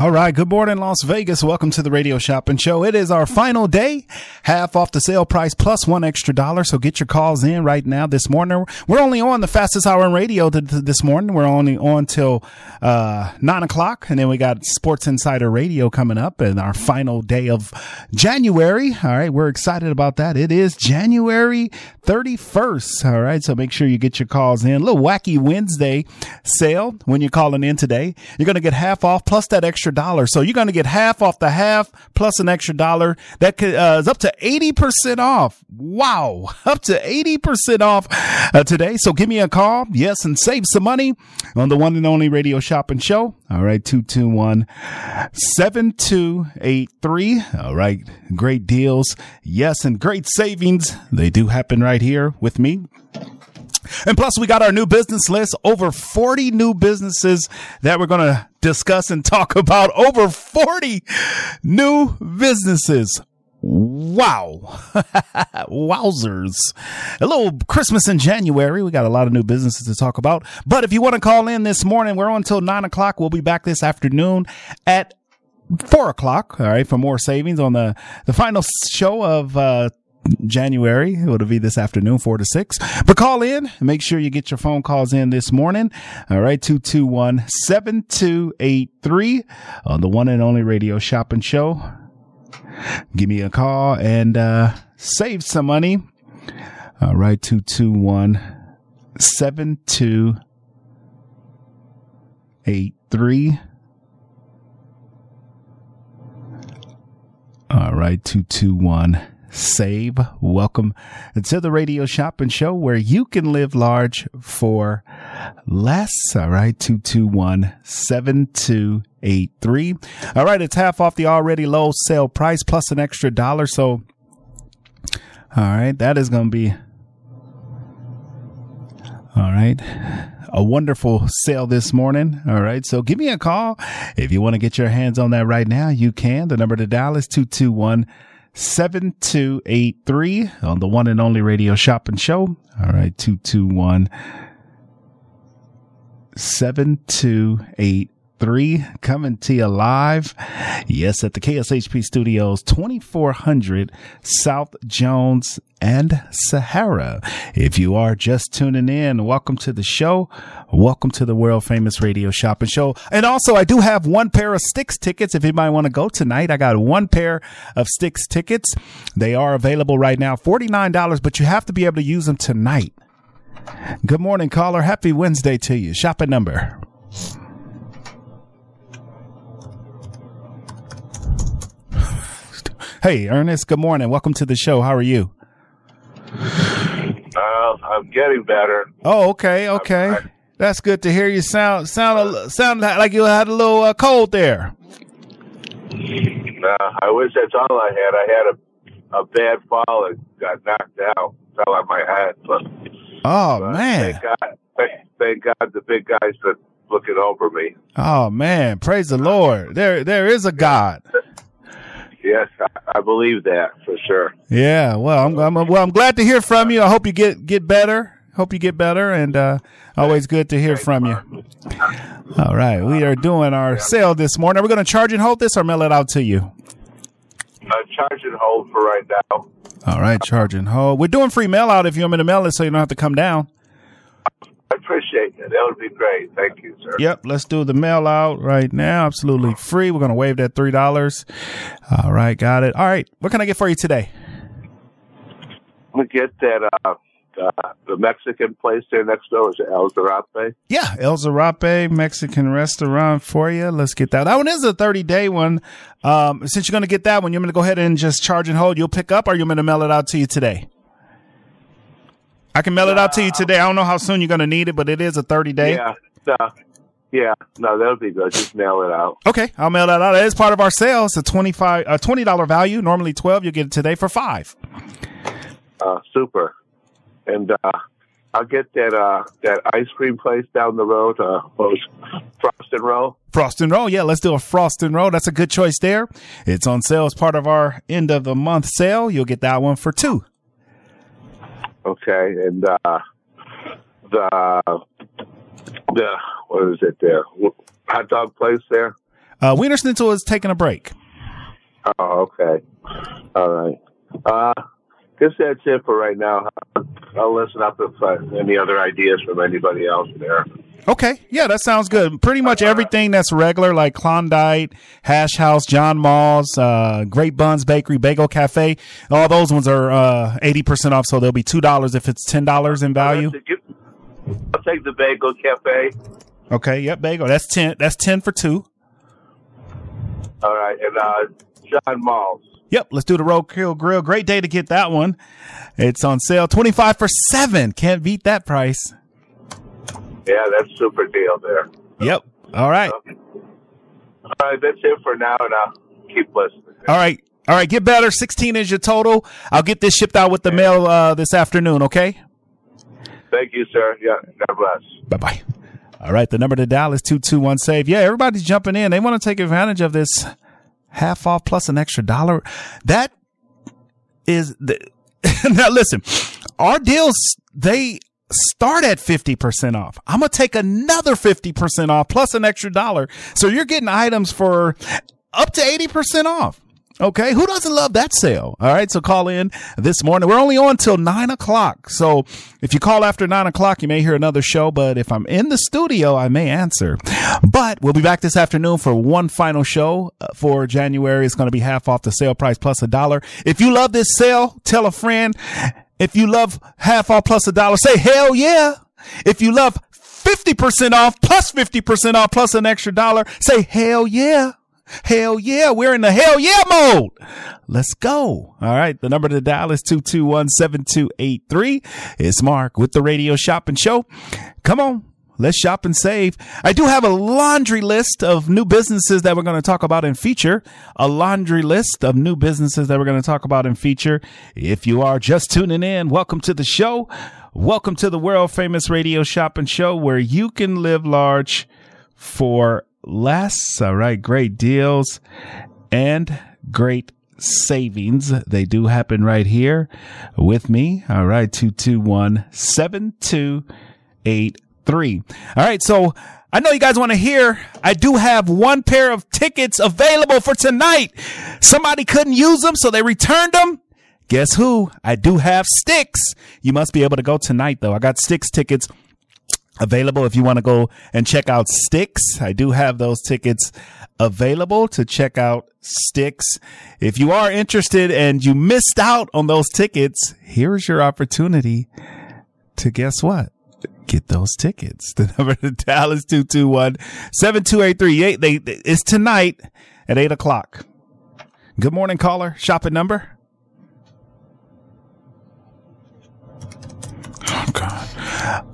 All right. Good morning, Las Vegas. Welcome to the Radio Shopping Show. It is our final day, half off the sale price plus one extra dollar. So get your calls in right now this morning. We're only on the fastest hour in radio this morning. We're only on till, uh, nine o'clock. And then we got Sports Insider Radio coming up and our final day of January. All right. We're excited about that. It is January 31st. All right. So make sure you get your calls in. A little wacky Wednesday sale when you're calling in today. You're going to get half off plus that extra extra dollar. So you're going to get half off the half plus an extra dollar. That could, uh, is up to 80% off. Wow. Up to 80% off uh, today. So give me a call. Yes. And save some money on the one and only radio shopping show. All right. 221 7283. All right. Great deals. Yes. And great savings. They do happen right here with me. And plus, we got our new business list over 40 new businesses that we're going to discuss and talk about. Over 40 new businesses. Wow. Wowzers. A little Christmas in January. We got a lot of new businesses to talk about. But if you want to call in this morning, we're on until nine o'clock. We'll be back this afternoon at four o'clock. All right. For more savings on the, the final show of, uh, January. It'll be this afternoon, four to six. But call in. Make sure you get your phone calls in this morning. All right. 221 7283 on the one and only radio shopping show. Give me a call and, uh, save some money. All right. 221 7283. All right. 221 save. Welcome to the radio shopping show where you can live large for less. All right. 221 7283. All right. It's half off the already low sale price plus an extra dollar. So, all right. That is going to be, all right a wonderful sale this morning. All right. So give me a call. If you want to get your hands on that right now, you can. The number to dial is 221 7283 on the one and only radio shopping show. All right. 221 7283 three coming to you live. Yes, at the KSHP studios, 2400 South Jones and Sahara. If you are just tuning in, welcome to the show. Welcome to the world famous radio shopping show. And also, I do have one pair of Styx tickets. If anybody want to go tonight, I got one pair of Styx tickets. They are available right now, $49, but you have to be able to use them tonight. Good morning, caller. Happy Wednesday to you. Shopping number. Hey, Ernest, good morning. Welcome to the show. How are you? Uh, I'm getting better. Oh, okay, okay. That's good to hear you sound sound sound like you had a little uh, cold there. Uh, I wish that's all I had. I had a a bad fall and got knocked out, fell on my head. But, oh man! Thank God, thank God the big guy's been looking over me. Oh man, praise the Lord. There there is a God. Yes, I, I believe that for sure. Yeah, well, I'm, I'm well. I'm glad to hear from you. I hope you get get better. Hope you get better, and uh, always good to hear from you. All right, we are doing our sale this morning. Are we going to charge and hold this, or mail it out to you? Uh, charge and hold for right now. All right, charge and hold. We're doing free mail out if you want me to mail it, so you don't have to come down. I appreciate that. That would be great. Thank you, sir. Yep, let's do the mail out right now. Absolutely free. We're going to waive that three dollars. All right, got it. All right, what can I get for you today? We get that uh, uh, the Mexican place there next door is it El Zarape. Yeah, El Zarape Mexican restaurant for you. Let's get that. That one is a 30 day one. Um, since you're going to get that one, you're going to go ahead and just charge and hold. You'll pick up or you're going to mail it out to you today? I can mail it out to you today. I don't know how soon you're going to need it, but it is a 30 day. Yeah, no, yeah, no, that would be good. Just mail it out. Okay, I'll mail that out. It is part of our sale. It's a 25 a $20 value. Normally 12, you'll get it today for 5. Uh, super. And uh, I'll get that uh, that ice cream place down the road. Uh, Frost and Roll? Frost and roll. Yeah, let's do a frost and roll. That's a good choice there. It's on sale as part of our end of the month sale. You'll get that one for 2. Okay, and uh, the the what is it there? Hot dog place there. Uh, Wiener Schnitzel is taking a break. Oh, okay. All right. Uh, guess that's it for right now. I'll listen up if uh, any other ideas from anybody else there. Okay, yeah, that sounds good. Pretty much everything that's regular, like Klondike, Hash House, John Mull's, uh, Great Buns Bakery, Bagel Cafe, all those ones are uh, eighty percent off, so they'll be two dollars if it's ten dollars in value. I'll take the Bagel Cafe. Okay, yep, bagel. That's ten. That's ten for two. All right, and uh, John Mull's. Yep, let's do the Roadkill Grill. Great day to get that one. It's on sale, twenty five for seven. Can't beat that price. Yeah, that's super deal there. Yep. All right. Okay. All right, that's it for now, and I'll keep listening. All right. All right. Get better. Sixteen is your total. I'll get this shipped out with the mail uh, this afternoon. Okay. Thank you, sir. Yeah, God bless. Bye bye. All right, the number to dial is 221 save. Yeah, everybody's jumping in. They want to take advantage of this half off plus an extra dollar. That is the now listen, our deals they start at 50% off. I'm going to take another 50% off plus an extra dollar. So you're getting items for up to 80% off. Okay. Who doesn't love that sale? All right. So call in this morning. We're only on till nine o'clock. So if you call after nine o'clock, you may hear another show. But if I'm in the studio, I may answer. But we'll be back this afternoon for one final show uh, for January. It's going to be half off the sale price plus a dollar. If you love this sale, tell a friend. If you love half off plus a dollar, say hell yeah. If you love 50% off plus 50% off plus an extra dollar, say hell yeah. Hell yeah, we're in the hell yeah mode. Let's go. All right. The number to dial is 221-7283. It's Mark with the Radio Shopping Show. Come on. Let's shop and save. I do have a laundry list of new businesses that we're going to talk about and feature. A laundry list of new businesses that we're going to talk about and feature. If you are just tuning in, welcome to the show. Welcome to the world famous radio shopping show where you can live large for less. All right. Great deals and great savings. They do happen right here with me. All right. 221 7283. All right. So I know you guys want to hear. I do have one pair of tickets available for tonight. Somebody couldn't use them, so they returned them. Guess who? I do have Styx. You must be able to go tonight though. I got Styx tickets available if you want to go and check out Styx. I do have those tickets available to check out Styx. If you are interested and you missed out on those tickets, here's your opportunity to guess what? Get those tickets. The number to dial is 221-7283. They, it's tonight at eight o'clock. Good morning, caller. Shopping number. Oh God.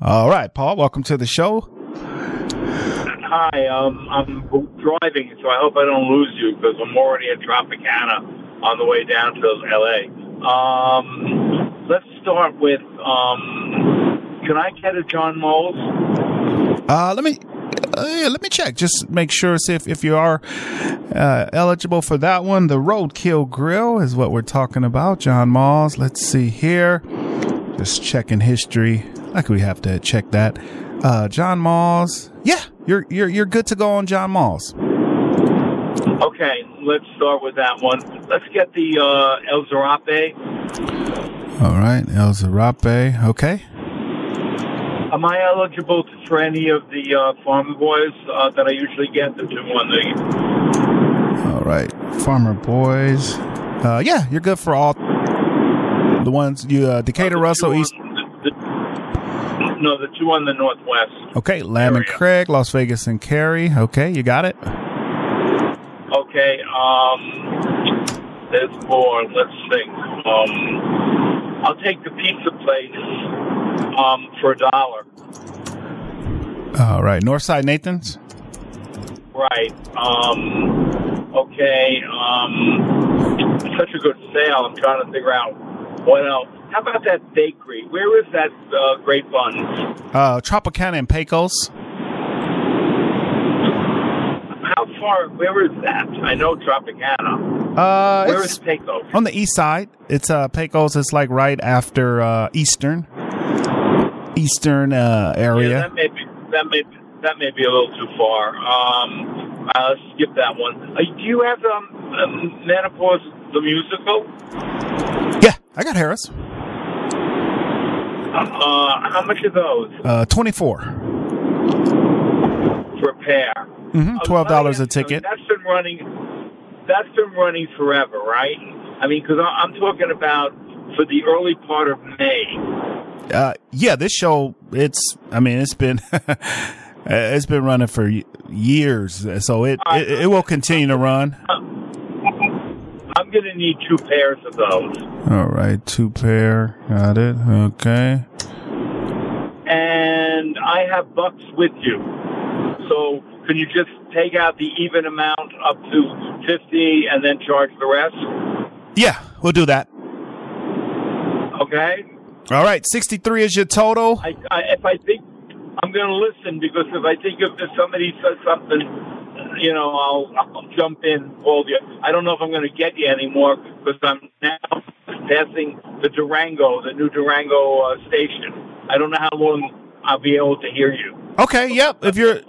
All right, Paul, welcome to the show. Hi, um, I'm driving, so I hope I don't lose you because I'm already at Tropicana on the way down to LA. Um, let's start with um, can I get a John Mull's? Uh, let me uh, yeah, let me check. Just make sure see if, if you are uh, eligible for that one. The Roadkill Grill is what we're talking about. John Mull's. Let's see here. Just checking history. Like we have to check that. Uh, John Mull's. Yeah, you're you're you're good to go on John Mull's. Okay, let's start with that one. Let's get the uh, El Zarape. All right, El Zarape. Okay. Am I eligible to, for any of the uh, Farmer Boys uh, that I usually get? The two on the. All right, Farmer Boys. Uh, yeah, you're good for all the ones you uh, Decatur, the Russell, East. the- the- no, the two on the northwest. Okay, Lamb and. Craig, Las Vegas and Carey. Okay, you got it. Okay, um, there's more. Let's think. Um, I'll take the pizza place um, for a dollar. All right, Northside Nathan's. Right. Um, okay. Um, such a good sale. I'm trying to figure out what else. How about that bakery? Where is that uh, Great Buns? Uh, Tropicana and Pecos. How far? Where is that? I know Tropicana. Uh, Where is Pecos? on the east side. It's uh Pecos. It's like right after uh Eastern, Eastern uh Yeah, area. that may be that may that may be a little too far. Um, uh, let's skip that one. Uh, do you have um, um Menopause the musical? yeah, I got Harrah's. Uh, how much are those Uh, twenty four. for a pair? Mm-hmm. Uh, Twelve dollars a let me ask you, ticket. That's been running. That's been running forever, right? I mean, because I'm talking about for the early part of May. Uh, yeah, this show. It's. I mean, it's been. It's been running for years, so it, it it will continue to run. I'm going to need two pairs of those. All right, two pair, got it. Okay. and I have bucks with you. So can you just take out the even amount up to 50 and then charge the rest? Yeah, we'll do that. Okay? All right, sixty three is your total. I, I, if I think I'm going to listen because if I think if somebody says something, you know, I'll, I'll jump in, call you. I don't know if I'm going to get you anymore because I'm now passing the Durango, the new Durango uh, station. I don't know how long I'll be able to hear you. Okay, yep. If you're.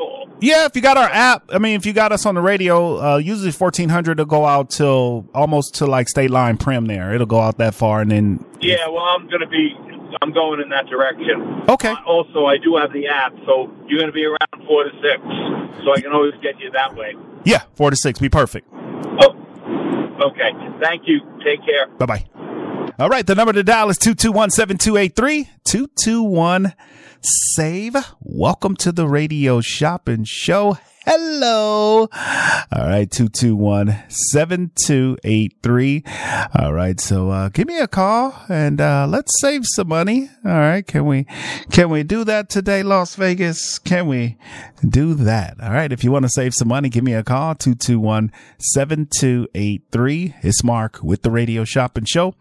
Yeah, if you got our app, I mean, if you got us on the radio, uh, usually fourteen hundred will go out till almost to like state line Primm. There, it'll go out that far, and then Yeah, well, I'm going to be. I'm going in that direction. okay, Uh, also, I do have the app, so you're going to be around four to six, so I can always get you that way. yeah, four to six, be perfect. Oh, okay. Thank you. Take care. Bye bye. All right, the number to dial is two two one seven two eight three two two one save. Welcome to the radio shopping show. Hello. All right, 221-7283. All right, so uh give me a call and uh let's save some money. All right, can we can we do that today, Las Vegas? Can we do that? All right, if you want to save some money, give me a call 221-7283. It's Mark with the Radio Shopping Show.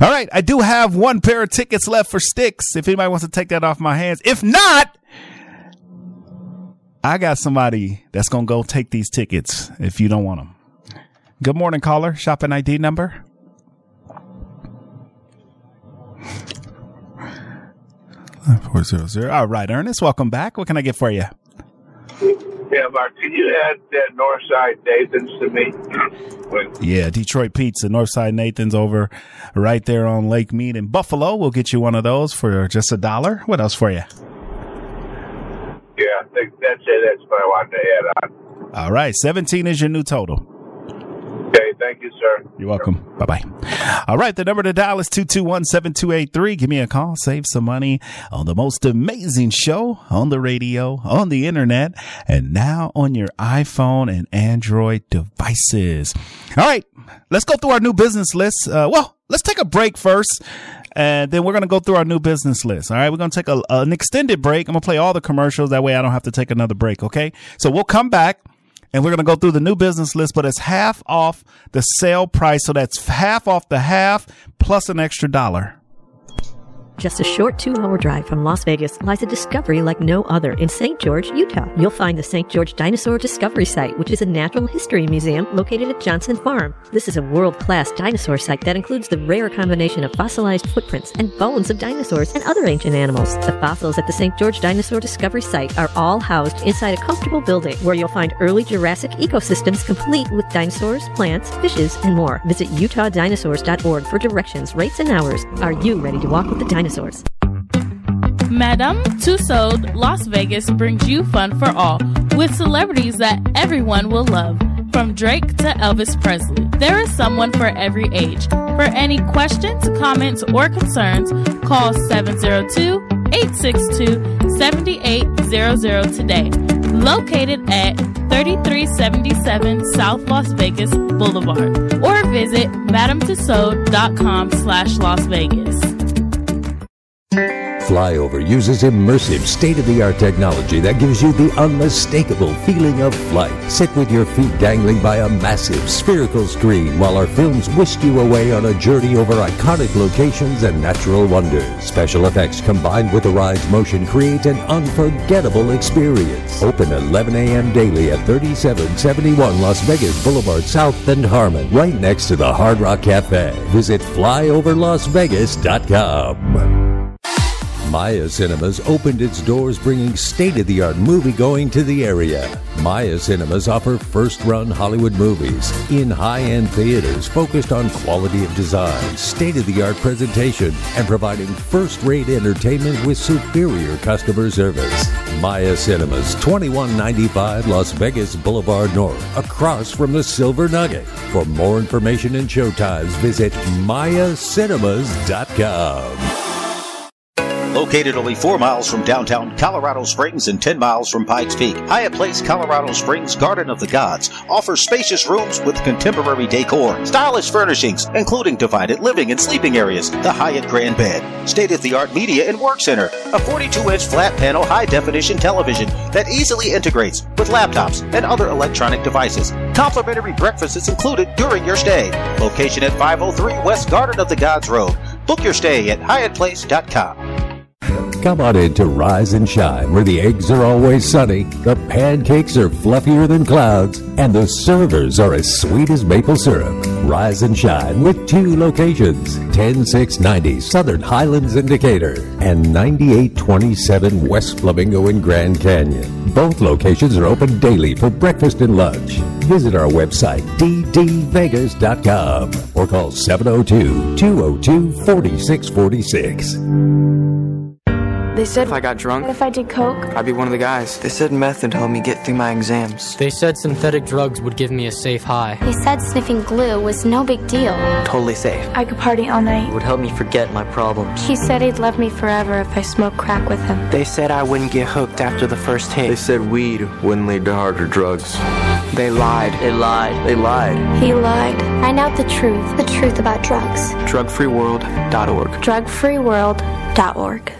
All right, I do have one pair of tickets left for Styx if anybody wants to take that off my hands. If not, I got somebody that's going to go take these tickets if you don't want them. Good morning, caller. Shopping ID number. Four zero zero. All right, Ernest. Welcome back. What can I get for you? Yeah, Mark, can you add that Northside Nathan's to me? Yeah, Detroit Pizza, Northside Nathan's over right there on Lake Mead in Buffalo. We'll get you one of those for just a dollar. What else for you? Yeah, I that's it. That's what I wanted to add on. All right, 17 is your new total. Okay, thank you, sir. You're welcome. Bye bye. All right. The number to dial is 221 7283. Give me a call. Save some money on the most amazing show on the radio, on the internet, and now on your iPhone and Android devices. All right. Let's go through our new business list. Uh, well, let's take a break first. And then we're going to go through our new business list. All right. We're going to take a, an extended break. I'm going to play all the commercials. That way I don't have to take another break. Okay. So we'll come back and we're going to go through the new business list, but it's half off the sale price. So that's half off the half plus an extra dollar. Just a short two hour drive from Las Vegas lies a discovery like no other in St. George, Utah. You'll find the St. George Dinosaur Discovery Site, which is a natural history museum located at Johnson Farm. This is a world class dinosaur site that includes the rare combination of fossilized footprints and bones of dinosaurs and other ancient animals. The fossils at the St. George Dinosaur Discovery Site are all housed inside a comfortable building where you'll find early Jurassic ecosystems complete with dinosaurs, plants, fishes, and more. Visit UtahDinosaurs.org for directions, rates, and hours. Are you ready to walk with the dinosaurs? Madame Tussauds Las Vegas brings you fun for all with celebrities that everyone will love. From Drake to Elvis Presley, there is someone for every age. For any questions, comments, or concerns, call 702 862 7800 today. Located at 3377 South Las Vegas Boulevard or visit madametussauds.com slash Las Vegas. Flyover uses immersive, state-of-the-art technology that gives you the unmistakable feeling of flight. Sit with your feet dangling by a massive spherical screen while our films whisk you away on a journey over iconic locations and natural wonders. Special effects combined with the ride's motion create an unforgettable experience. Open 11 a.m. daily at 3771 Las Vegas Boulevard South and Harmon, right next to the Hard Rock Cafe. Visit flyoverlasvegas.com. Maya Cinemas opened its doors bringing state-of-the-art movie-going to the area. Maya Cinemas offer first-run Hollywood movies in high-end theaters focused on quality of design, state-of-the-art presentation, and providing first-rate entertainment with superior customer service. Maya Cinemas, 2195 Las Vegas Boulevard North, across from the Silver Nugget. For more information and showtimes, visit mayacinemas.com. Located only four miles from downtown Colorado Springs and 10 miles from Pikes Peak, Hyatt Place Colorado Springs Garden of the Gods offers spacious rooms with contemporary decor, stylish furnishings, including divided living and sleeping areas, the Hyatt Grand Bed, state of the art media and work center, a 42 inch flat panel high definition television that easily integrates with laptops and other electronic devices. Complimentary breakfast is included during your stay. Location at 503 West Garden of the Gods Road. Book your stay at HyattPlace.com. Come on in to Rise and Shine, where the eggs are always sunny, the pancakes are fluffier than clouds, and the servers are as sweet as maple syrup. Rise and Shine with two locations 10690 Southern Highlands Indicator and 9827 West Flamingo in Grand Canyon. Both locations are open daily for breakfast and lunch. Visit our website, ddvegas.com, or call 702 202 4646. They said if I got drunk, if I did coke? I'd be one of the guys. They said meth would help me get through my exams. They said synthetic drugs would give me a safe high. They said sniffing glue was no big deal. Totally safe. I could party all night. It would help me forget my problems. He said he'd love me forever if I smoked crack with him. They said I wouldn't get hooked after the first hit. They said weed wouldn't lead to harder drugs. They lied. They lied. They lied. He lied. Find out the truth. The truth about drugs. Drugfreeworld.org. Drugfreeworld.org.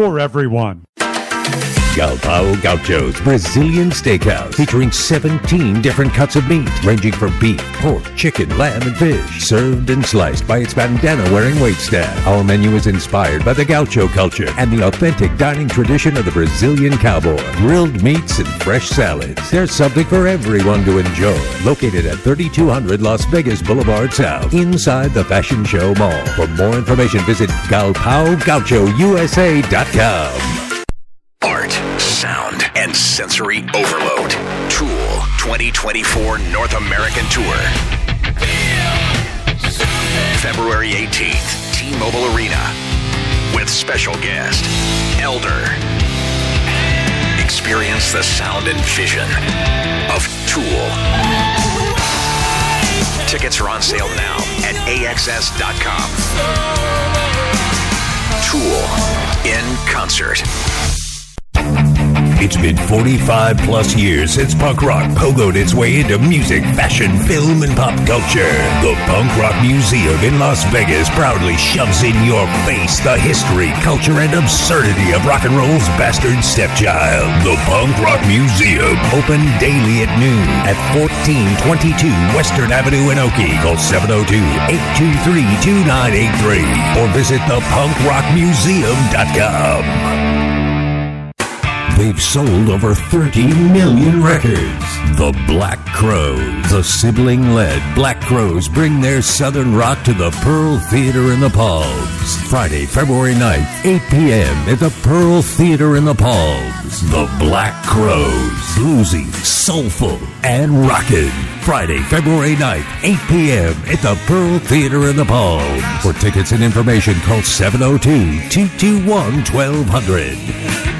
for everyone. Galpao Gaucho's Brazilian Steakhouse, featuring 17 different cuts of meat, ranging from beef, pork, chicken, lamb, and fish, served and sliced by its bandana-wearing waitstaff. Our menu is inspired by the gaucho culture and the authentic dining tradition of the Brazilian cowboy. Grilled meats and fresh salads. There's something for everyone to enjoy. Located at 3200 Las Vegas Boulevard South, inside the Fashion Show Mall. For more information, visit galpaogauchousa.com. Art, sound, and sensory overload. Tool 2024 North American Tour. February 18th, T Mobile Arena. With special guest, Elder. Experience the sound and vision of Tool. Tickets are on sale now at AXS.com. Tool in concert. It's been 45 plus years since punk rock pogoed its way into music, fashion, film, and pop culture. The Punk Rock Museum in Las Vegas proudly shoves in your face the history, culture, and absurdity of rock and roll's bastard stepchild. The Punk Rock Museum, open daily at noon at 1422 Western Avenue in Okie. Call 702-823-2983 or visit thepunkrockmuseum.com. They've sold over 30 million records. The Black Crowes, the sibling led Black Crowes bring their Southern rock to the Pearl Theater in the Palms. Friday, February 9th, 8 p.m. at the Pearl Theater in the Palms. The Black Crowes, bluesy, soulful, and rockin'. Friday, February 9th, 8 p.m. at the Pearl Theater in the Palms. For tickets and information, call 702 221 1200.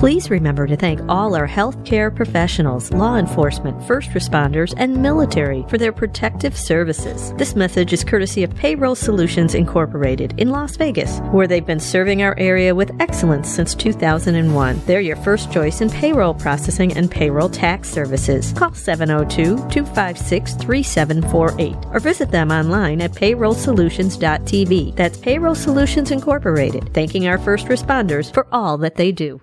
Please remember to thank all our healthcare professionals, law enforcement, first responders, and military for their protective services. This message is courtesy of Payroll Solutions Incorporated in Las Vegas, where they've been serving our area with excellence since 2001. They're your first choice in payroll processing and payroll tax services. Call 702 256 3748 or visit them online at payrollsolutions.tv. That's Payroll Solutions Incorporated, thanking our first responders for all that they do.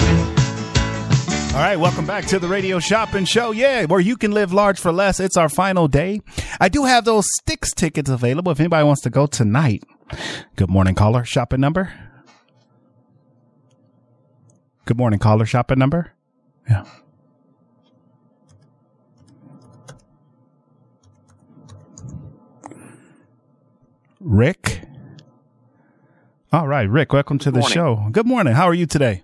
All right, welcome back to the Radio Shopping Show. Yeah, where you can live large for less. It's our final day. I do have those Styx tickets available if anybody wants to go tonight. Good morning, caller. Shopping number? Good morning, caller. Shopping number? Yeah. Rick? All right, Rick, welcome to the show. Good morning. How are you today?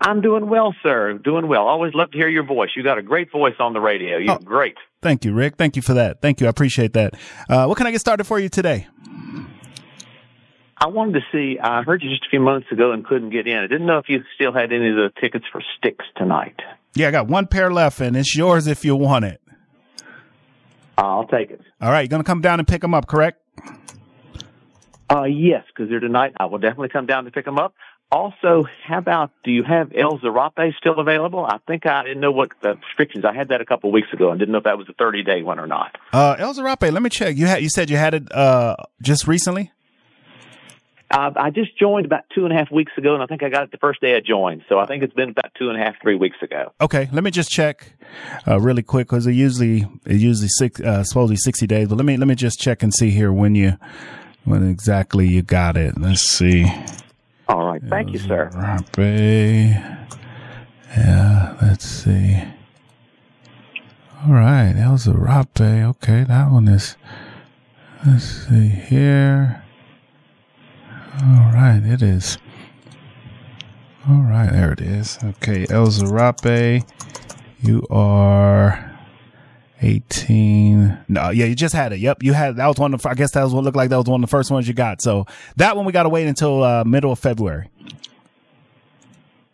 I'm doing well, sir. Doing well. Always love to hear your voice. You got a great voice on the radio. You're great. Thank you, Rick. Thank you for that. Thank you. I appreciate that. Uh, what can I get started for you today? I wanted to see. I heard you just a few months ago and couldn't get in. I didn't know if you still had any of the tickets for Styx tonight. Yeah, I got one pair left, and it's yours if you want it. I'll take it. All right, you're gonna come down and pick them up, correct? Uh, yes, because they're tonight. I will definitely come down to pick them up. Also, how about do you have El Zarape still available? I think I didn't know what the restrictions. I had that a couple of weeks ago and didn't know if that was a 30 day one or not. Uh, El Zarape, let me check. You had you said you had it uh just recently. Uh, I just joined about two and a half weeks ago, and I think I got it the first day I joined. So I think it's been about two and a half, three weeks ago. Okay, let me just check uh, really quick because it usually it usually six uh, supposedly sixty days. But let me let me just check and see here when you when exactly you got it. Let's see. All right, thank you, sir. Zarape. Yeah, let's see. All right, El Zarape. Okay, that one is. Let's see here. All right, it is. All right, there it is. Okay, El Zarape, you are 18. No, yeah, you just had it. Yep, you had that was one of the, I guess that was what looked like that was one of the first ones you got. So that one we got to wait until uh, middle of February.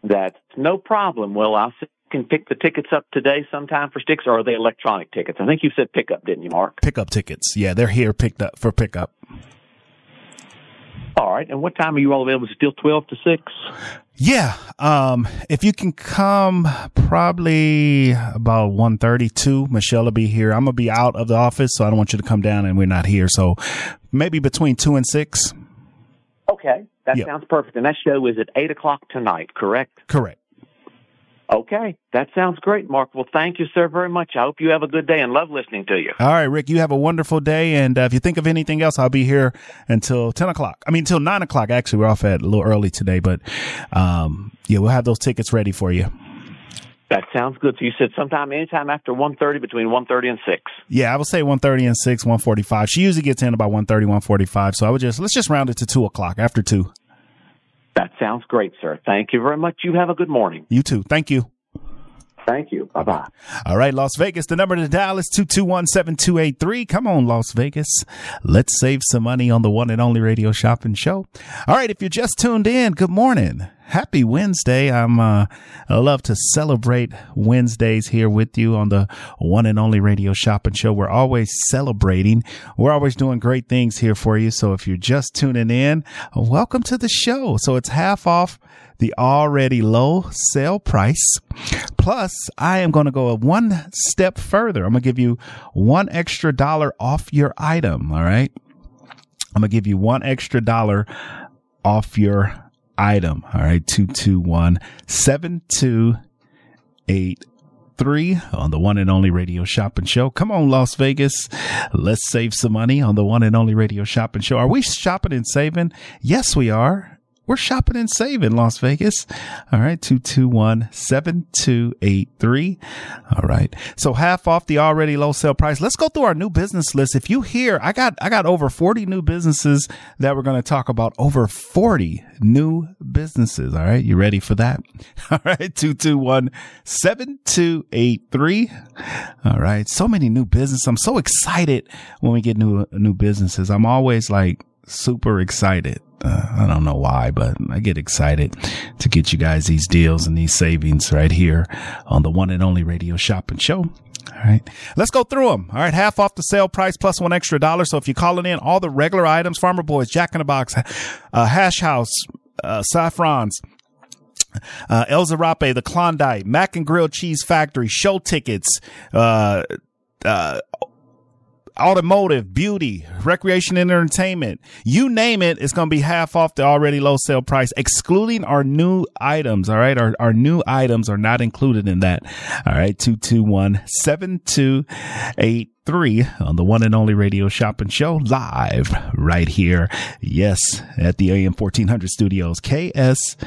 That's no problem. Well, I can pick the tickets up today sometime for Styx, or are they electronic tickets? I think you said pickup, didn't you, Mark? Pickup tickets. Yeah, they're here picked up for pickup. All right. And what time are you all available? Still 12 to 6? Yeah. Um, if you can come probably about 132, Michelle will be here. I'm going to be out of the office, so I don't want you to come down and we're not here. So maybe between two and six. Okay. That Yep. sounds perfect. And that show is at 8 o'clock tonight, correct? Correct. Okay, that sounds great, Mark. Well, thank you, sir, very much. I hope you have a good day and love listening to you. All right, Rick, you have a wonderful day. And uh, if you think of anything else, I'll be here until 10 o'clock. I mean, until 9 o'clock. Actually, we're off at a little early today, but um, yeah, we'll have those tickets ready for you. That sounds good. So you said sometime, anytime after 1.30, between 1.30 and 6. Yeah, I would say 1.30 and 6, 1.45. She usually gets in about 1.30, 1.45. So I would just, let's just round it to 2 o'clock, after 2. That sounds great, sir. Thank you very much. You have a good morning. You too. Thank you. Thank you. Bye bye. All right, Las Vegas. The number to dial is 221 7283. Come on, Las Vegas. Let's save some money on the one and only radio shopping show. All right, if you're just tuned in, good morning. Happy Wednesday. I'm, uh, I love to celebrate Wednesdays here with you on the one and only radio shopping show. We're always celebrating. We're always doing great things here for you. So if you're just tuning in, welcome to the show. So it's half off the already low sale price. Plus, I am going to go one step further. I'm going to give you one extra dollar off your item. All right. I'm going to give you one extra dollar off your item. All right. 221 7283 on the one and only radio shopping show. Come on, Las Vegas. Let's save some money on the one and only radio shopping show. Are we shopping and saving? Yes, we are. We're shopping and saving Las Vegas. All right. 221-7283. All right. So half off the already low sale price. Let's go through our new business list. If you hear, I got, I got over 40 new businesses that we're going to talk about over 40 new businesses. All right. You ready for that? All right. 221-7283. All right. So many new businesses. I'm so excited when we get new, new businesses. I'm always like, super excited. Uh, I don't know why, but I get excited to get you guys these deals and these savings right here on the one and only radio shopping show. All right. Let's go through them. All right. Half off the sale price plus one extra dollar. So if you're calling in all the regular items, Farmer Boys, Jack in the Box, uh, Hash House, uh, Saffrons, uh, El Zarape, the Klondike, Mac and Grill Cheese Factory, show tickets, uh, uh, automotive, beauty, recreation and entertainment. You name it, it's going to be half off the already low sale price, excluding our new items. All right. Our, our new items are not included in that. All right. 221 728 three on the one and only radio shopping show live right here. Yes, at the AM 1400 studios, KSHP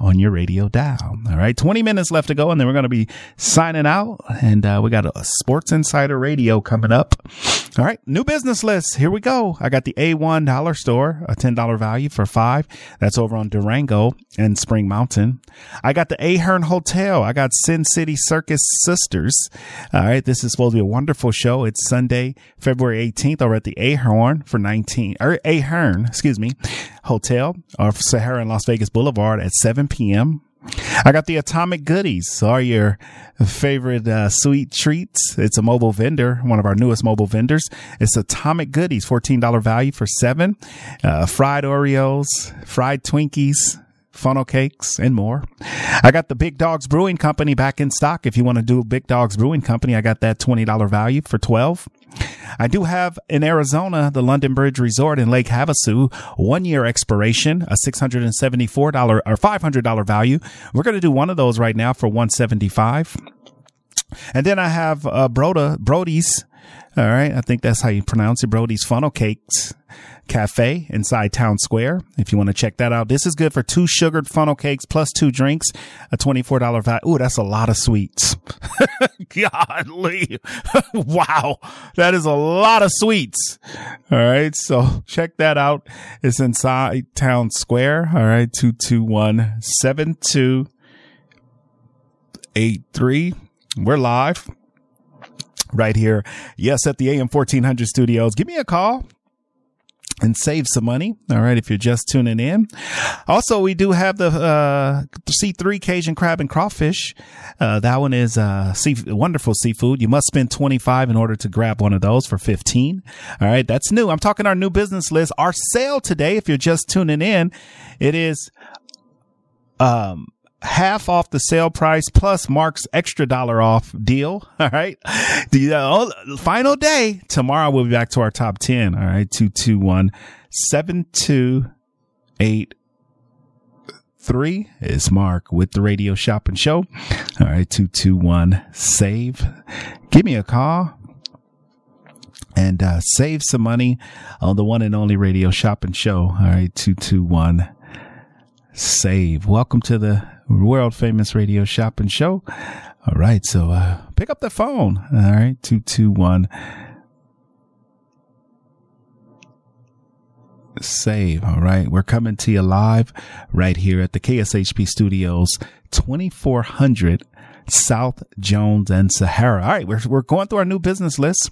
on your radio dial. All right. 20 minutes left to go and then we're going to be signing out and uh, we got a sports insider radio coming up. All right. New business list. Here we go. I got the A1 dollar store, a $10 value for five. That's over on Durango and Spring Mountain. I got the Ahern Hotel. I got Sin City Circus Sisters. All right. This is supposed to be a wonderful show. It's Sunday, February 18th over at the Ahern for 19 or Ahern, excuse me, Hotel or Sahara in Las Vegas Boulevard at 7 p.m. I got the Atomic Goodies, are your favorite uh, sweet treats. It's a mobile vendor, one of our newest mobile vendors. It's Atomic Goodies, $14 value for seven. Uh, fried Oreos, fried Twinkies, funnel cakes, and more. I got the Big Dogs Brewing Company back in stock. If you want to do Big Dogs Brewing Company, I got that $20 value for 12. I do have in Arizona, the London Bridge Resort in Lake Havasu, one year expiration, a $674 or $500 value. We're going to do one of those right now for 175. And then I have, uh, Broda, Brody's. All right. I think that's how you pronounce it. Brody's funnel cakes. Cafe inside Town Square. If you want to check that out, this is good for two sugared funnel cakes plus two drinks, a $24 value. Ooh, that's a lot of sweets. Godly. wow. That is a lot of sweets. All right. So check that out. It's inside Town Square. All right. 221 7283. We're live right here. Yes, at the AM 1400 studios. Give me a call and save some money. All right. If you're just tuning in. Also, we do have the, uh, C3 Cajun crab and crawfish. Uh, that one is, uh, sea, wonderful seafood. You must spend 25 in order to grab one of those for 15. All right. That's new. I'm talking our new business list. Our sale today, if you're just tuning in, it is, um, half off the sale price plus Mark's extra dollar off deal. All right. The uh, final day tomorrow. We'll be back to our top 10. All right. 221 728 three. It's Mark with the Radio Shopping Show. All right, 221 save. Give me a call and uh, save some money on the one and only Radio Shopping Show. All right, 221 save. Welcome to the world famous Radio Shopping Show. All right, so uh, pick up the phone. All right, 221 save. All right. We're coming to you live right here at the KSHP studios, 2400 South Jones and Sahara. All right. We're, we're going through our new business list.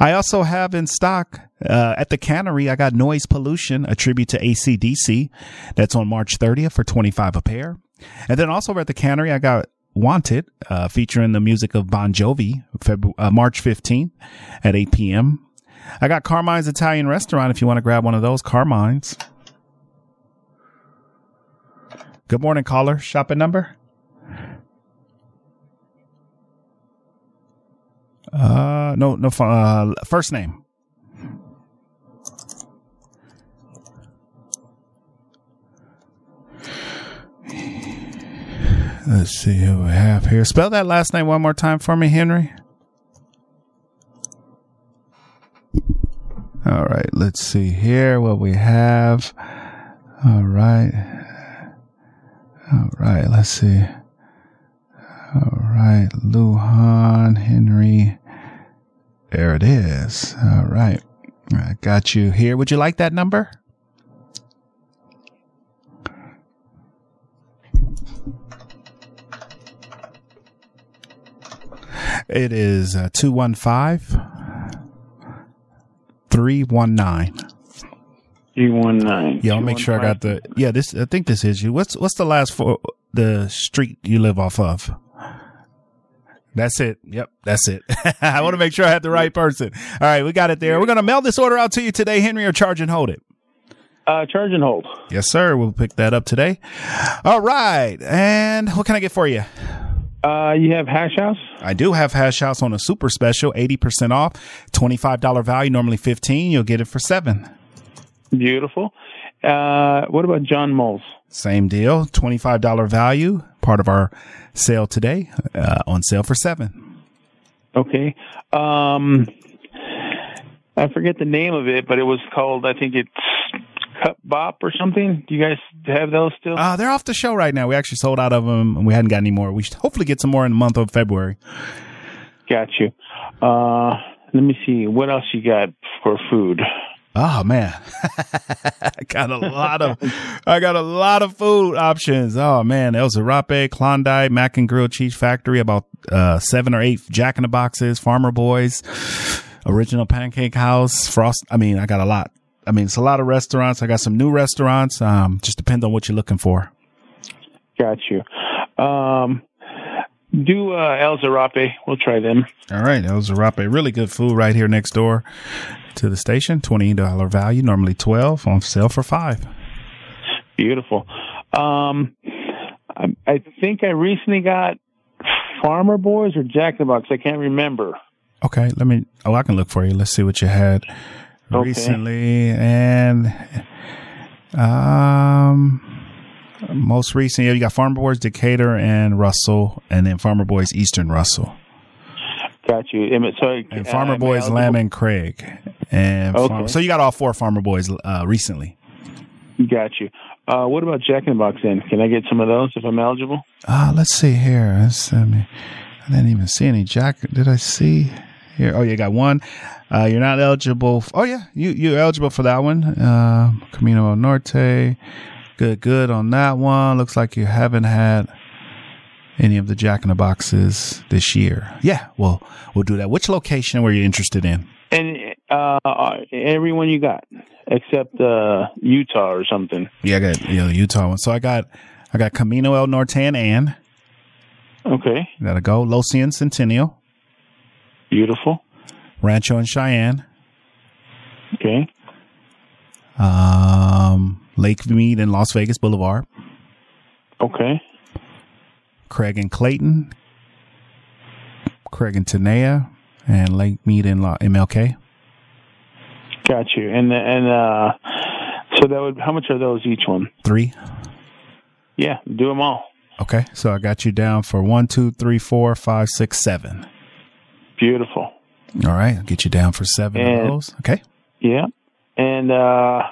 I also have in stock, uh, at the cannery, I got noise pollution, a tribute to ACDC. That's on March 30th for 25 a pair. And then also at the cannery, I got Wanted, uh, featuring the music of Bon Jovi, uh, March 15th at 8 p.m. I got Carmine's Italian restaurant if you want to grab one of those. Carmine's. Good morning, caller. Shopping number? Uh, no, no, uh, first name. Let's see who we have here. Spell that last name one more time for me, Henry. All right, let's see here what we have. All right. All right, let's see. All right, Luhan Henry. There it is. All right. I got you here. Would you like that number? It is uh, 215 319. 319. Yeah, I'll make sure I got the. Yeah, this. I think this is you. What's what's the last for the street you live off of? That's it. Yep, that's it. I want to make sure I had the right person. All right, we got it there. We're gonna mail this order out to you today, Henry, or charge and hold it. Uh, charge and hold. Yes, sir. We'll pick that up today. All right, and what can I get for you? Uh, you have Hash House? I do have Hash House on a super special, 80% off, $25 value, normally 15 You'll get it for 7 Beautiful. Uh, what about John Mull's? Same deal, $25 value, part of our sale today, uh, on sale for 7 Okay. Um, I forget the name of it, but it was called, I think it's Cupbop or something. Do you guys have those still? Uh, they're off the show right now. We actually sold out of them and we hadn't got any more. We should hopefully get some more in the month of February. Got you. Uh, let me see. What else you got for food? Oh man, I got a lot of, I got a lot of food options. Oh man, El Zarape, Klondike, Mac and Grill Cheese Factory, about uh, seven or eight Jack in the Boxes, Farmer Boys, Original Pancake House, Frost. I mean, I got a lot. I mean, it's a lot of restaurants. I got some new restaurants. Um, just depends on what you're looking for. Got you. Um, do uh, El Zarape. We'll try them. All right, El Zarape. Really good food right here next door to the station. $20 value, normally 12 on sale for 5 Beautiful. Um, I, I think I recently got Farmer Boys or Jack in the Box. I can't remember. Okay, let me. Oh, I can look for you. Let's see what you had Okay. recently, and um, most recent, yeah, you got Farmer Boys Decatur and Russell, and then Farmer Boys Eastern Russell, Got you. So, and Farmer uh, Boys Lamb and Craig, and Okay. Farm- so you got all four Farmer Boys uh, recently. Got you. Uh, what about Jack in the Box then? Can I get some of those if I'm eligible? Uh, let's see here. I, mean, I didn't even see any Jack. Did I see here? Oh, you got one. Uh, you're not eligible. f- oh, yeah, you you're eligible for that one. Uh, Camino Norte. Good, good on that one. Looks like you haven't had any of the Jack in the Boxes this year. Yeah, well, we'll do that. Which location were you interested in? And uh, everyone you got except uh, Utah or something. Yeah, I got yeah, the Utah one. So I got I got Camino El Norte and Ann. Okay. Gotta go. Losee and Centennial. Beautiful. Rancho and Cheyenne. Okay. Um, Lake Mead and Las Vegas Boulevard. Okay. Craig and Clayton. Craig and Tenaya. And Lake Mead and La- MLK. Got you. And and uh, so that would how much are those each one? Three. yeah, do them all. Okay, so I got you down for one, two, three, four, five, six, seven. Beautiful. All right, I'll get you down for seven And- of those. Okay. Yeah, and uh,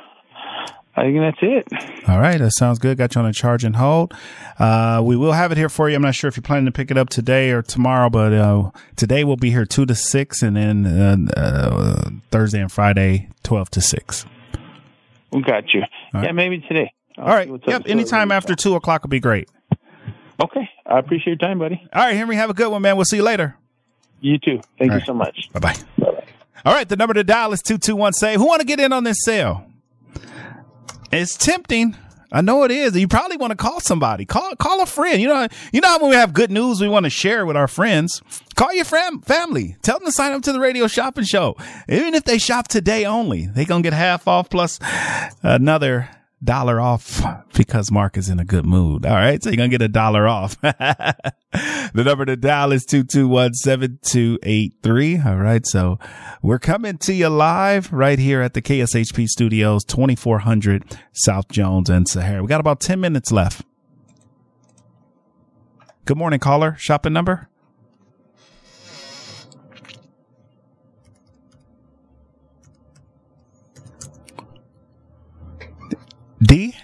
I think that's it. All right, that sounds good. Got you on a charge and hold. Uh, we will have it here for you. I'm not sure if you're planning to pick it up today or tomorrow, but uh, today we'll be here two to six, and then uh, uh, Thursday and Friday twelve to six. We got you. All yeah, right. maybe today. All right. Yep. Anytime after two o'clock will be great. Okay. I appreciate your time, buddy. All right, Henry. Have a good one, man. We'll see you later. You too. Thank All you right. so much. Bye bye. Bye-bye. All right, the number to dial is 221 save. Who want to get in on this sale? It's tempting. I know it is. You probably want to call somebody. Call call a friend. You know, you know how when we have good news we want to share with our friends. Call your fam- family. Tell them to sign up to the radio shopping show. Even if they shop today only, they going to get half off plus another dollar off because Mark is in a good mood. All right. So you're going to get a dollar off. the number to dial is 221-7283. All right. So we're coming to you live right here at the KSHP studios, 2400 South Jones and Sahara. We got about 10 minutes left. Good morning, caller. Shopping number? D?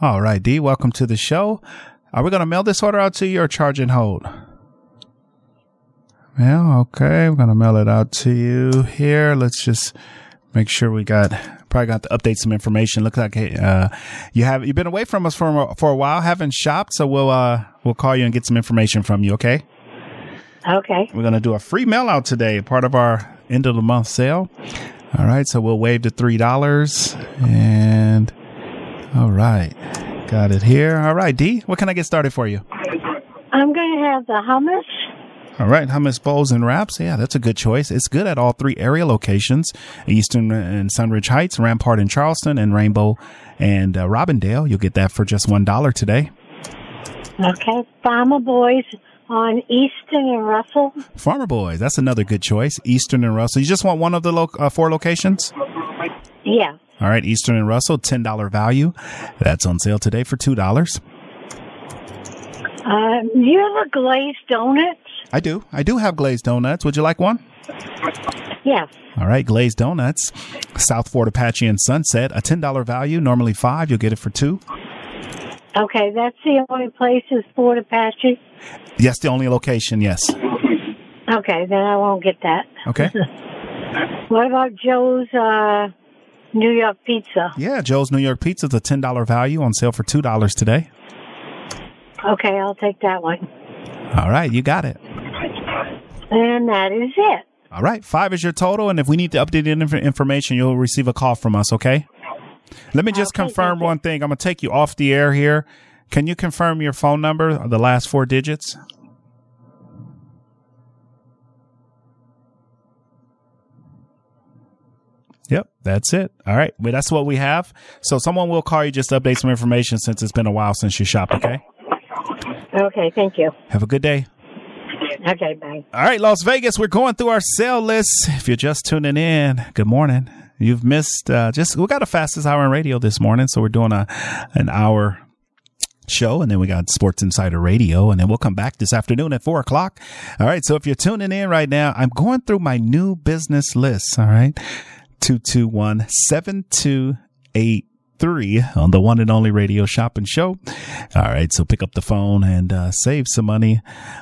All right, D, welcome to the show. Are we going to mail this order out to you or charge and hold? Well, okay, we're going to mail it out to you here. Let's just make sure we got probably got to update some information. Looks like uh, you have you've been away from us for a- for a while, haven't shopped, so we'll uh we'll call you and get some information from you, okay? Okay. We're going to do a free mail out today, part of our end of the month sale. All right, so we'll waive the $3 and all right. Got it here. All right, D, what can I get started for you? I'm going to have the hummus. All right, hummus bowls and wraps. Yeah, that's a good choice. It's good at all three area locations: Eastern and Sunridge Heights, Rampart and Charleston, and Rainbow and uh, Robindale. You'll get that for just one dollar today. Okay. Farmer Boys on Eastern and Russell. Farmer Boys, that's another good choice. Eastern and Russell. You just want one of the lo- uh, four locations? Yeah. All right, Eastern and Russell, ten dollar value. That's on sale today for two dollars. Uh, you have a glazed donuts? I do. I do have glazed donuts. Would you like one? Yeah. All right, glazed donuts, South Fort Apache and Sunset, a ten dollar value. Normally five. You'll get it for two. Okay, that's the only place is Fort Apache. Yes, the only location. Yes. Okay, then I won't get that. Okay. What about Joe's uh, New York Pizza? Yeah, Joe's New York Pizza is a ten dollar value on sale for two dollars today. Okay, I'll take that one. All right, you got it. And that is it. All right, five is your total, and if we need to update inf- information, you'll receive a call from us. Okay. Let me just confirm one thing. I'm gonna take you off the air here. Can you confirm your phone number, the last four digits? Yep, that's it. All right, but that's what we have. So someone will call you just to update some information since it's been a while since you shopped. Okay. Okay, thank you. Have a good day. Okay, bye. All right, Las Vegas, we're going through our sale list. If you're just tuning in, good morning. You've missed uh, just we got a fastest hour in radio this morning, so we're doing a an hour show, and then we got Sports Insider Radio, and then we'll come back this afternoon at four o'clock. All right, so if you're tuning in right now, I'm going through my new business list. All right, two two one seven two eight three on the one and only radio shopping show. All right. So pick up the phone and uh, save some money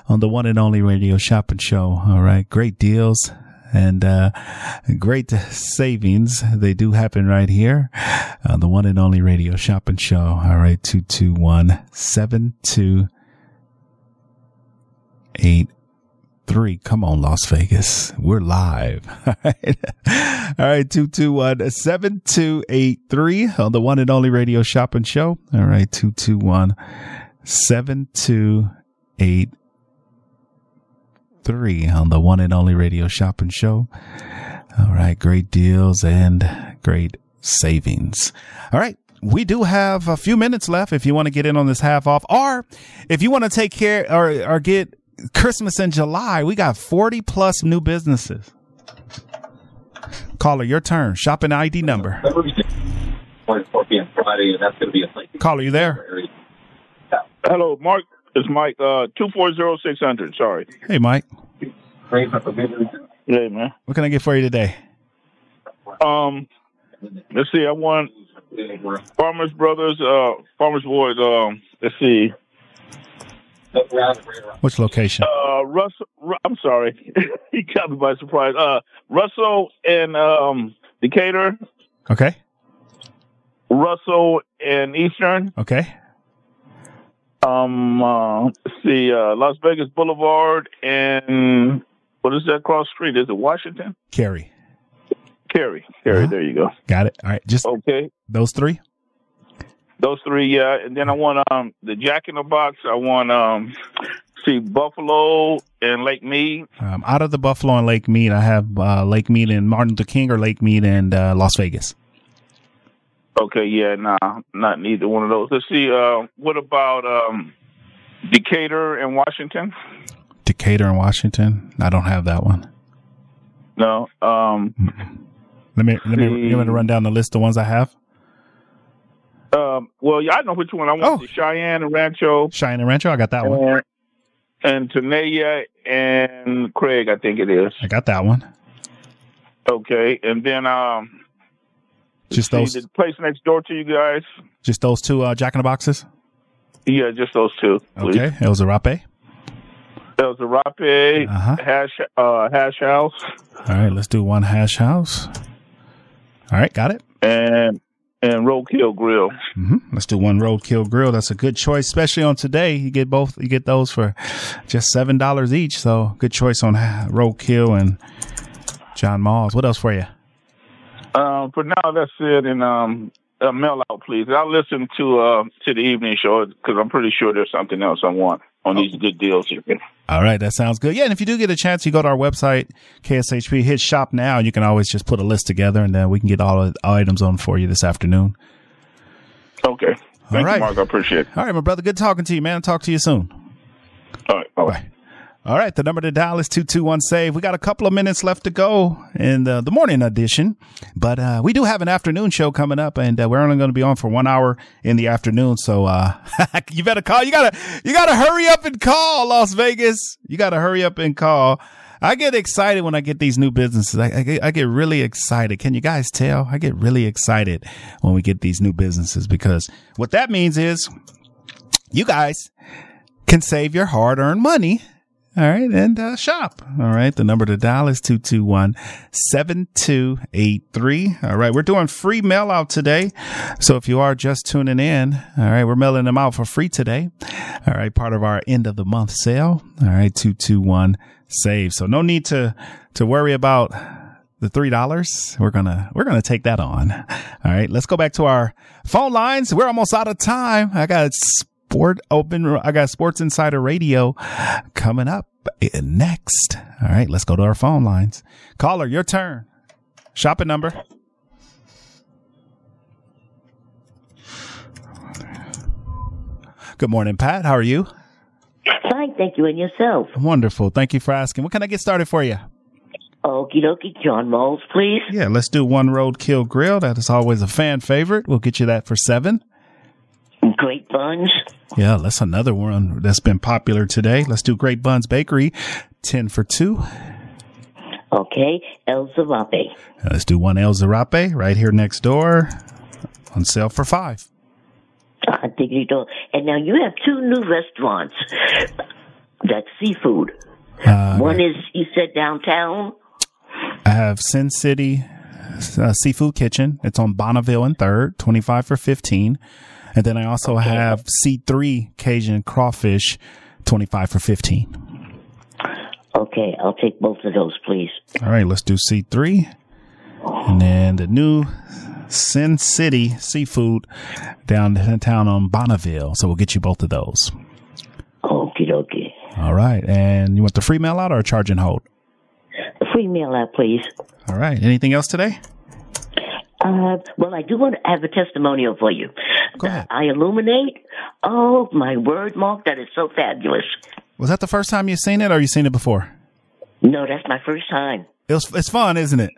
on the one and only radio shopping show. All right. Great deals and uh, great savings. They do happen right here on the one and only radio shopping show. All right. 221 7283. Come on, Las Vegas. We're live. All right. All right. 221 7283 on the one and only radio shopping show. All right. 221 7283 on the one and only radio shopping show. All right. Great deals and great savings. All right. We do have a few minutes left if you want to get in on this half off or if you want to take care or, or get Christmas in July. We got 40 plus new businesses. Caller, your turn. Shopping ID number. 4 Friday, and that's going to be a place. Caller, you there? Hello, Mark. It's Mike. Uh, two four zero six hundred. Sorry. Hey, Mike. Hey, man. What can I get for you today? Um, let's see. I want Farmers Brothers. Uh, Farmers Boys. Um, let's see. Which location? Uh, Russell. I'm sorry. he caught me by surprise. Uh, Russell and um Decatur. Okay. Russell and Eastern. Okay. Um, uh, let's see. Uh, Las Vegas Boulevard and what is that cross street? Is it Washington? Carey. Carey. Carey. There you go. Got it. All right. Just Okay. those three. Those three, yeah. And then I want um the Jack in the Box. I want um see Buffalo and Lake Mead. Um, out of the Buffalo and Lake Mead, I have uh, Lake Mead and Martin Luther King or Lake Mead and uh, Las Vegas. Okay, yeah, nah, not neither one of those. Let's see. Uh, what about um Decatur and Washington? Decatur and Washington. I don't have that one. No. Um. Let me let me you want to run down the list of ones I have. Um. Well, yeah, I know which one I want. The Cheyenne and Rancho. Cheyenne and Rancho. I got that one. And, and Tenaya and Craig, I think it is. I got that one. Okay, and then um. Just see, those. The place next door to you guys. Just those two uh, Jack in the Boxes. Yeah, just those two. Please. Okay. El Zarape. El Zarape, Uh-huh. Hash, uh, Hash House, All right. Let's do one hash house. All right. Got it. and and Roadkill Grill. hmm Let's do one Roadkill Grill. That's a good choice, especially on today. You get both. You get those for just seven dollars each. So good choice on Roadkill and John Mull's. What else for you? Um, for now, that's it. And um, uh, mail out, please. I'll listen to uh to the evening show because I'm pretty sure there's something else I want on these good deals here. All right, that sounds good. Yeah, and if you do get a chance, you go to our website, KSHP, hit shop now, you can always just put a list together, and then we can get all the items on for you this afternoon. Okay. Thank right. you, Mark. I appreciate it. All right, my brother, good talking to you, man. Talk to you soon. All right. Bye. All right, the number to dial is 221 save. We got a couple of minutes left to go in the, the morning edition, but uh, we do have an afternoon show coming up, and uh, we're only going to be on for one hour in the afternoon. So uh, you better call. You gotta you gotta hurry up and call Las Vegas. You gotta hurry up and call. I get excited when I get these new businesses. I, I, get, I get really excited. Can you guys tell? I get really excited when we get these new businesses because what that means is you guys can save your hard earned money. All right. And uh, shop. All right. The number to dial is 221 7283. All right. We're doing free mail out today. So if you are just tuning in, all right, we're mailing them out for free today. All right. Part of our end of the month sale. All right. 221 save. So no need to, to worry about the three dollars. We're gonna we're gonna take that on. All right, let's go back to our phone lines. We're almost out of time. I got sport open. I got Sports Insider Radio coming up eh, next. All right, let's go to our phone lines. Caller, your turn. Shopping number. Good morning, Pat. How are you? Fine, thank you. And yourself? Wonderful. Thank you for asking. What can I get started for you? Okie dokie, John Mull's, please. Yeah, let's do one roadkill grill. That is always a fan favorite. We'll get you that for seven. Great buns. Yeah, that's another one that's been popular today. Let's do Great Buns Bakery, 10 for two. Okay, El Zarape. Let's do one El Zarape right here next door on sale for five. I think you do. And now you have two new restaurants. That's seafood. Uh, One is, you said downtown. I have Sin City uh, Seafood Kitchen. It's on Bonneville and Third, 25 for 15. And then I also have C3 Cajun Crawfish, 25 for 15. Okay, I'll take both of those, please. All right, let's do C3. And then the new Sin City Seafood down downtown on Bonneville. So we'll get you both of those. Okie dokie. All right. And you want the free mail out or a charge and hold? Free mail out, please. All right. Anything else today? Uh, well, I do want to have a testimonial for you. Go ahead. I illuminate. Oh, my word, Mark, that is so fabulous. Was that the first time you've seen it or you seen it before? No, that's my first time. It was, it's fun, isn't it?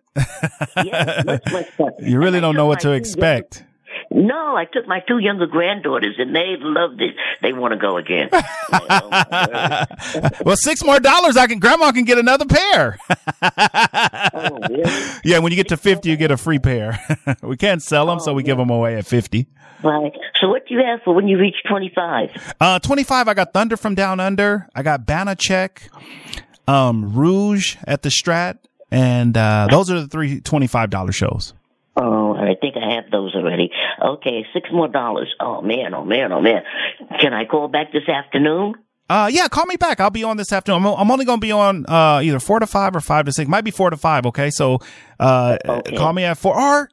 Yes, much, much fun. you really don't know what to expect. No, I took my two younger granddaughters, and they loved it. They want to go again. well, six more dollars, I can. Grandma can get another pair. oh, really? Yeah, when you get to fifty, you get a free pair. we can't sell them, so we give them away at fifty. Right. So, what do you have for when you reach twenty-five? Uh, twenty-five. I got Thunder from Down Under. I got Banachek, um, Rouge at the Strat, and uh, those are the three twenty-five dollar shows. I think I have those already. Okay, six more dollars. Oh man, oh man, oh man. Can I call back this afternoon? Uh, yeah, call me back. I'll be on this afternoon. I'm, I'm only going to be on, uh, either four to five or five to six. Might be four to five. Okay. So, uh, Okay. call me at four. Or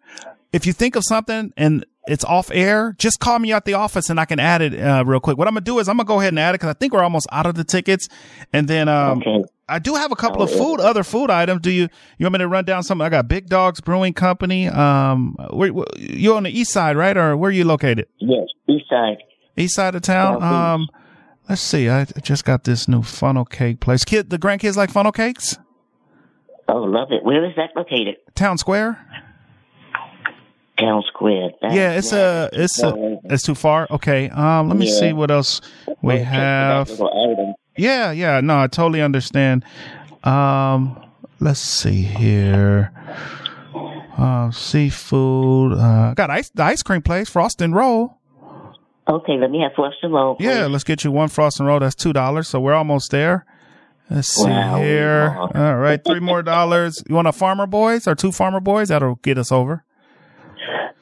if you think of something and it's off air, just call me at the office and I can add it, uh, real quick. What I'm going to do is I'm going to go ahead and add it because I think we're almost out of the tickets. And then, um, I do have a couple of food, other food items. Do you, you want me to run down some? I got Big Dogs Brewing Company. Um, where, where, you're on the east side, right? Or where are you located? Yes, east side. East side of town. Um, let's see. I just got this new funnel cake place. Kid, the grandkids like funnel cakes. Oh, love it. Where is that located? Town Square. Town Square. Yeah, it's a, it's a, it's too far. Okay. Um, let me Yeah. see what else we have. Yeah, yeah. No, I totally understand. Um, let's see here. Uh, seafood. Uh, got ice, the ice cream place, Frost and Roll. Okay, let me have first and roll. please. Yeah, let's get you one frost and roll. That's two dollars. So we're almost there. Let's see Wow. here. All right, three more dollars. You want a farmer boys or two farmer boys? That'll get us over.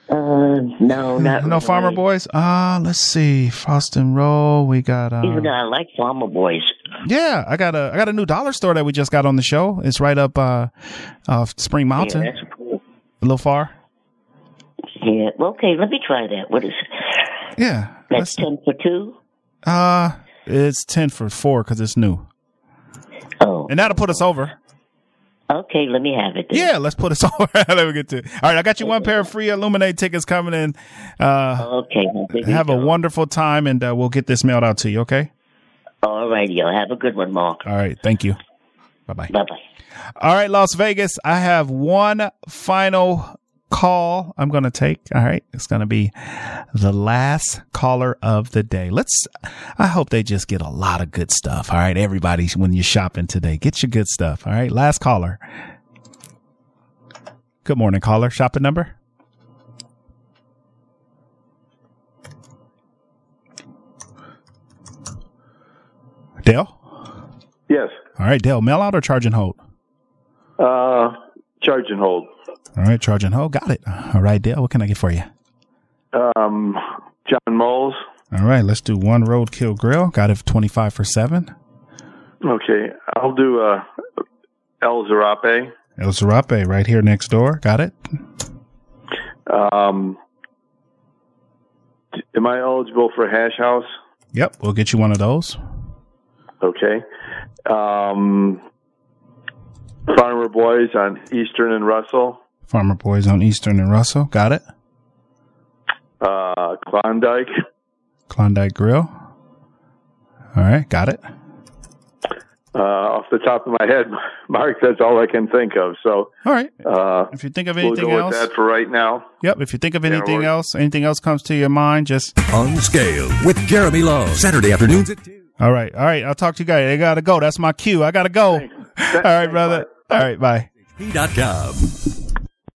Uh, no, not No farmer really. boys. Uh, let's see. Frost and roll. We got. Uh, Even though I like farmer boys. yeah, I got a I got a new dollar store that we just got on the show. It's right up uh, off Spring Mountain. Yeah, that's cool. a little far. Yeah. Okay, let me try that. What is it? Yeah. That's ten for two. Uh, it's ten for four because it's new. Oh. And that'll put us over. Okay, let me have it. Then. Yeah, let's put us over. Let me get to. It. All right, I got you one pair of free Illuminate tickets coming in. Uh, Okay. have a wonderful time, and uh, we'll get this mailed out to you. Okay. All righty. Y'all have a good one, Mark. All right. Thank you. Bye bye. Bye bye. All right, Las Vegas. I have one final call I'm going to take. All right. It's going to be the last caller of the day. Let's, I hope they just get a lot of good stuff. All right. Everybody, when you're shopping today, get your good stuff. All right. Last caller. Good morning, caller. Shopping number? Dale? Yes. All right, Dale, mail out or charge and hold? Uh, charge and hold. All right, charge and hold. Got it. All right, Dale, what can I get for you? Um, John Mull's. All right, let's do one roadkill grill. Got it 25 for 7. Okay, I'll do uh, El Zarape. El Zarape right here next door. Got it? Um, am I eligible for Hash House? Yep, we'll get you one of those. Okay. Um, Farmer Boys on Eastern and Russell. Farmer Boys on Eastern and Russell. Got it? Uh, Klondike. Klondike Grill. All right, got it. Uh, off the top of my head, Mark, that's all I can think of. So, all right. Uh, if you think of anything we'll anything go else, with that for right now. Yep, if you think of anything we're- else, anything else comes to your mind, just Unscaled with Jeremy Love. Saturday afternoons at 2. All right, all right. I'll talk to you guys. I gotta go. That's my cue. I gotta go. All right, brother. All right, bye.